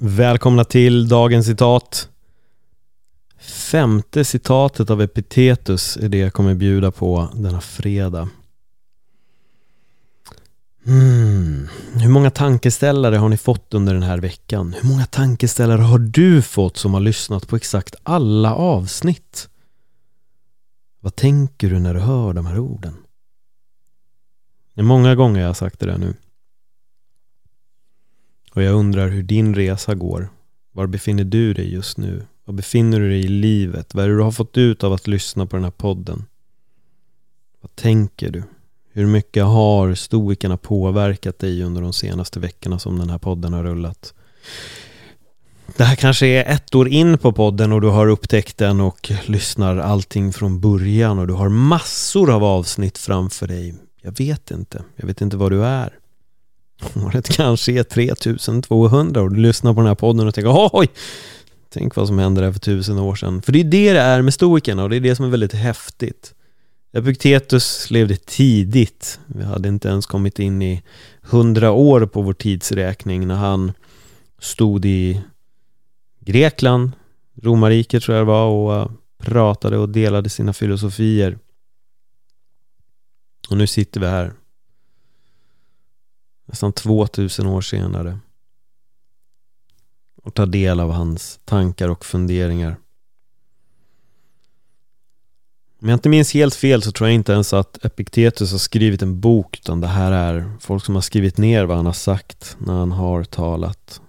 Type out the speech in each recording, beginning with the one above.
Välkomna till dagens citat. Femte citatet av Epitetus är det jag kommer bjuda på denna fredag. Mm. Hur många tankeställare har ni fått under den här veckan? Hur många tankeställare har du fått som har lyssnat på exakt alla avsnitt? Vad tänker du när du hör de här orden? Det är många gånger jag har sagt det där nu. Och jag undrar hur din resa går. Var befinner du dig just nu? Var befinner du dig i livet? Vad är det du har fått ut av att lyssna på den här podden? Vad tänker du? Hur mycket har stoikerna påverkat dig under de senaste veckorna som den här podden har rullat? Det här kanske är ett år in på podden och du har upptäckt den och lyssnar allting från början och du har massor av avsnitt framför dig. Jag vet inte. Jag vet inte vad du är. Året kanske är 3200 och du lyssnar på den här podden och tänker oj, tänk vad som hände där för tusen år sedan. För det är det det är med stoikerna och det är det som är väldigt häftigt. Epiktetus levde tidigt. Vi hade inte ens kommit in i hundra år på vår tidsräkning när han stod i Grekland, romarriket tror jag det var och eh, pratade och delade sina filosofier. Och nu sitter vi här nästan 2000 år senare och tar del av hans tankar och funderingar. Om jag inte minns helt fel så tror jag inte ens att Epiktetus har skrivit en bok utan det här är folk som har skrivit ner vad han har sagt när han har talat.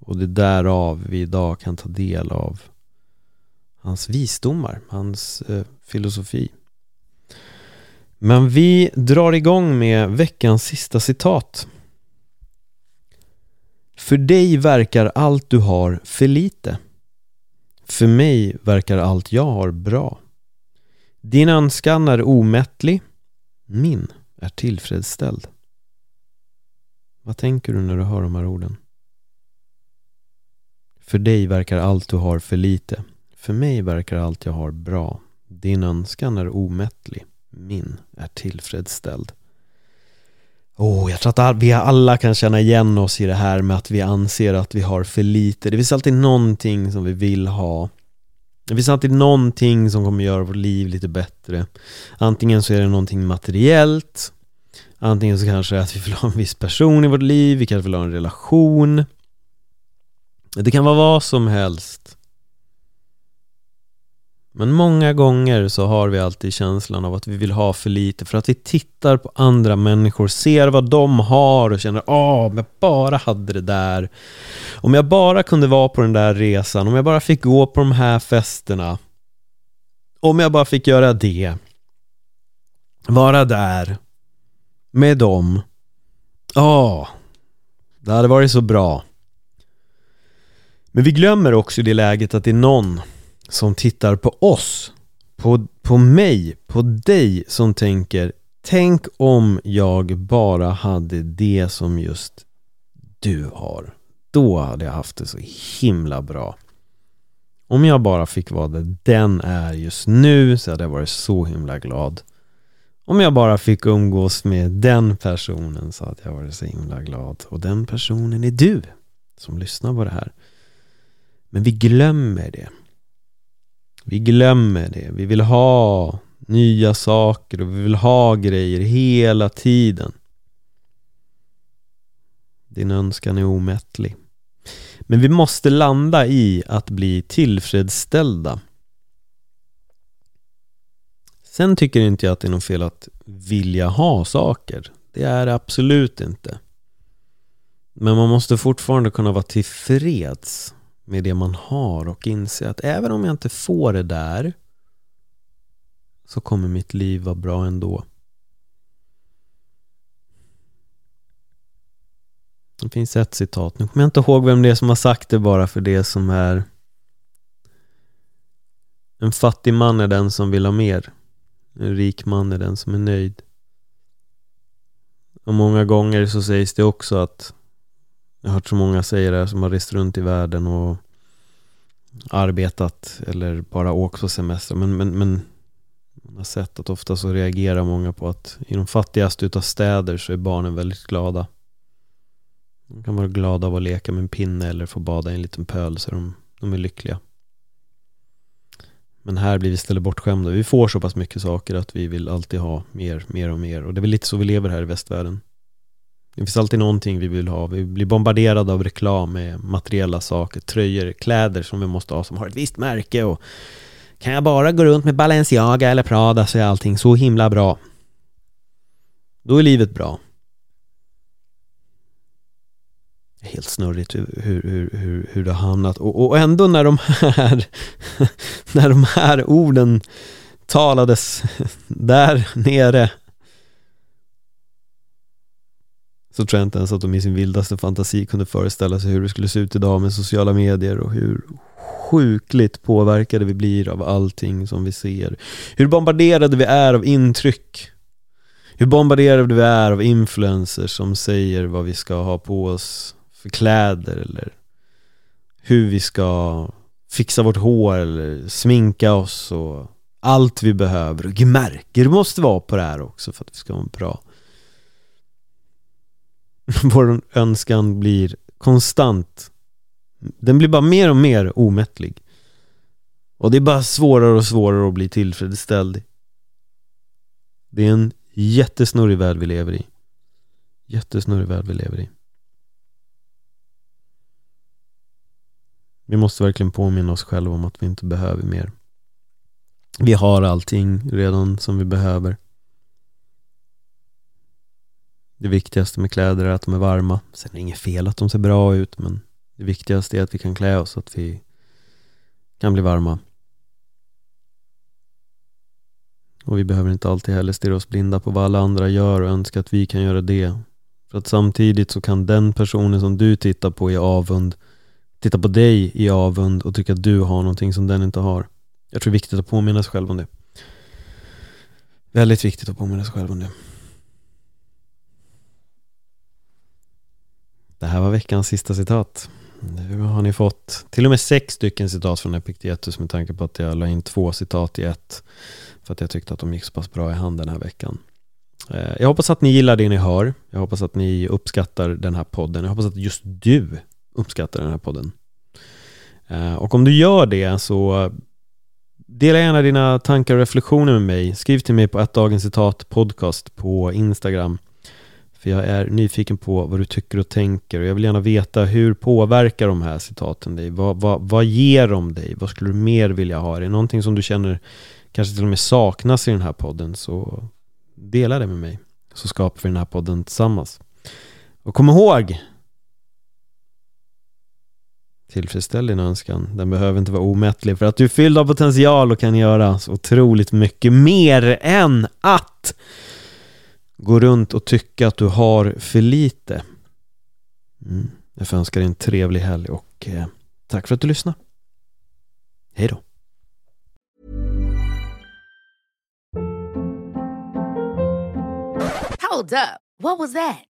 Och det är därav vi idag kan ta del av hans visdomar, hans eh, filosofi. Men vi drar igång med veckans sista citat. För dig verkar allt du har för lite. För mig verkar allt jag har bra. Din önskan är omättlig. Min är tillfredsställd. Vad tänker du när du hör de här orden? För dig verkar allt du har för lite. För mig verkar allt jag har bra. Din önskan är omättlig. Min är tillfredsställd. Oh, jag tror att vi alla kan känna igen oss i det här med att vi anser att vi har för lite. Det finns alltid någonting som vi vill ha. Det finns alltid någonting som kommer göra vårt liv lite bättre. Antingen så är det någonting materiellt. Antingen så kanske det är att vi vill ha en viss person i vårt liv. Vi kanske vill ha en relation. Det kan vara vad som helst. Men många gånger så har vi alltid känslan av att vi vill ha för lite för att vi tittar på andra människor, ser vad de har och känner ah, om jag bara hade det där. Om jag bara kunde vara på den där resan, om jag bara fick gå på de här festerna. Om jag bara fick göra det. Vara där. Med dem. Ah, det hade varit så bra. Men vi glömmer också i det läget att det är någon som tittar på oss, på, på mig, på dig som tänker Tänk om jag bara hade det som just du har. Då hade jag haft det så himla bra. Om jag bara fick vara det den är just nu så hade jag varit så himla glad. Om jag bara fick umgås med den personen så hade jag varit så himla glad. Och den personen är du som lyssnar på det här. Men vi glömmer det. Vi glömmer det. Vi vill ha nya saker och vi vill ha grejer hela tiden. Din önskan är omättlig. Men vi måste landa i att bli tillfredsställda. Sen tycker inte jag att det är något fel att vilja ha saker. Det är det absolut inte. Men man måste fortfarande kunna vara tillfreds med det man har och inse att även om jag inte får det där så kommer mitt liv vara bra ändå. Det finns ett citat, nu kommer jag inte ihåg vem det är som har sagt det bara för det som är En fattig man är den som vill ha mer. En rik man är den som är nöjd. Och många gånger så sägs det också att jag har hört så många säga det som har rest runt i världen och Arbetat eller bara åkt på semester men, men, men Man har sett att ofta så reagerar många på att I de fattigaste utav städer så är barnen väldigt glada de kan vara glada av att leka med en pinne eller få bada i en liten pöl så de, de är lyckliga. Men här blir vi istället bortskämda. Vi får så pass mycket saker att vi vill alltid ha mer, mer och mer. Och det är väl lite så vi lever här i västvärlden. Det finns alltid någonting vi vill ha. Vi blir bombarderade av reklam med materiella saker, tröjor, kläder som vi måste ha som har ett visst märke. Och kan jag bara gå runt med Balenciaga eller Prada så är allting så himla bra. Då är livet bra. helt snurrigt hur, hur, hur, hur det har hamnat och, och ändå när de här när de här orden talades där nere så tror jag inte ens att de i sin vildaste fantasi kunde föreställa sig hur det skulle se ut idag med sociala medier och hur sjukligt påverkade vi blir av allting som vi ser. Hur bombarderade vi är av intryck. Hur bombarderade vi är av influencers som säger vad vi ska ha på oss för kläder eller hur vi ska fixa vårt hår eller sminka oss och allt vi behöver. Och märker måste vara på det här också för att vi ska vara bra. Vår önskan blir konstant. Den blir bara mer och mer omättlig. Och det är bara svårare och svårare att bli tillfredsställd. Det är en jättesnurrig värld vi lever i. Jättesnurrig värld vi lever i. Vi måste verkligen påminna oss själva om att vi inte behöver mer. Vi har allting redan som vi behöver. Det viktigaste med kläder är att de är varma. Sen är det inget fel att de ser bra ut men det viktigaste är att vi kan klä oss så att vi kan bli varma. Och vi behöver inte alltid heller stirra oss blinda på vad alla andra gör och önska att vi kan göra det. För att samtidigt så kan den personen som du tittar på i avund titta på dig i avund och tycka att du har någonting som den inte har. Jag tror det är viktigt att påminna sig själv om det. Väldigt viktigt att påminna sig själv om det. Det här var veckans sista citat. Nu har ni fått till och med sex stycken citat från Epictetus med tanke på att jag la in två citat i ett. För att jag tyckte att de gick så pass bra i hand den här veckan. Eh, jag hoppas att ni gillar det ni hör. Jag hoppas att ni uppskattar den här podden. Jag hoppas att just du uppskattar den här podden. Eh, och om du gör det så dela gärna dina tankar och reflektioner med mig. Skriv till mig på ett dagens citat podcast på Instagram. För jag är nyfiken på vad du tycker och tänker och jag vill gärna veta hur påverkar de här citaten dig? Vad, vad, vad ger de dig? Vad skulle du mer vilja ha? Är det någonting som du känner kanske till och med saknas i den här podden så dela det med mig. Så skapar vi den här podden tillsammans. Och kom ihåg Tillfredsställ din önskan. Den behöver inte vara omättlig för att du är fylld av potential och kan göra så otroligt mycket mer än att gå runt och tycka att du har för lite. Mm. Jag får önska dig en trevlig helg och eh, tack för att du lyssnade. Hej då. Hold up. What was that?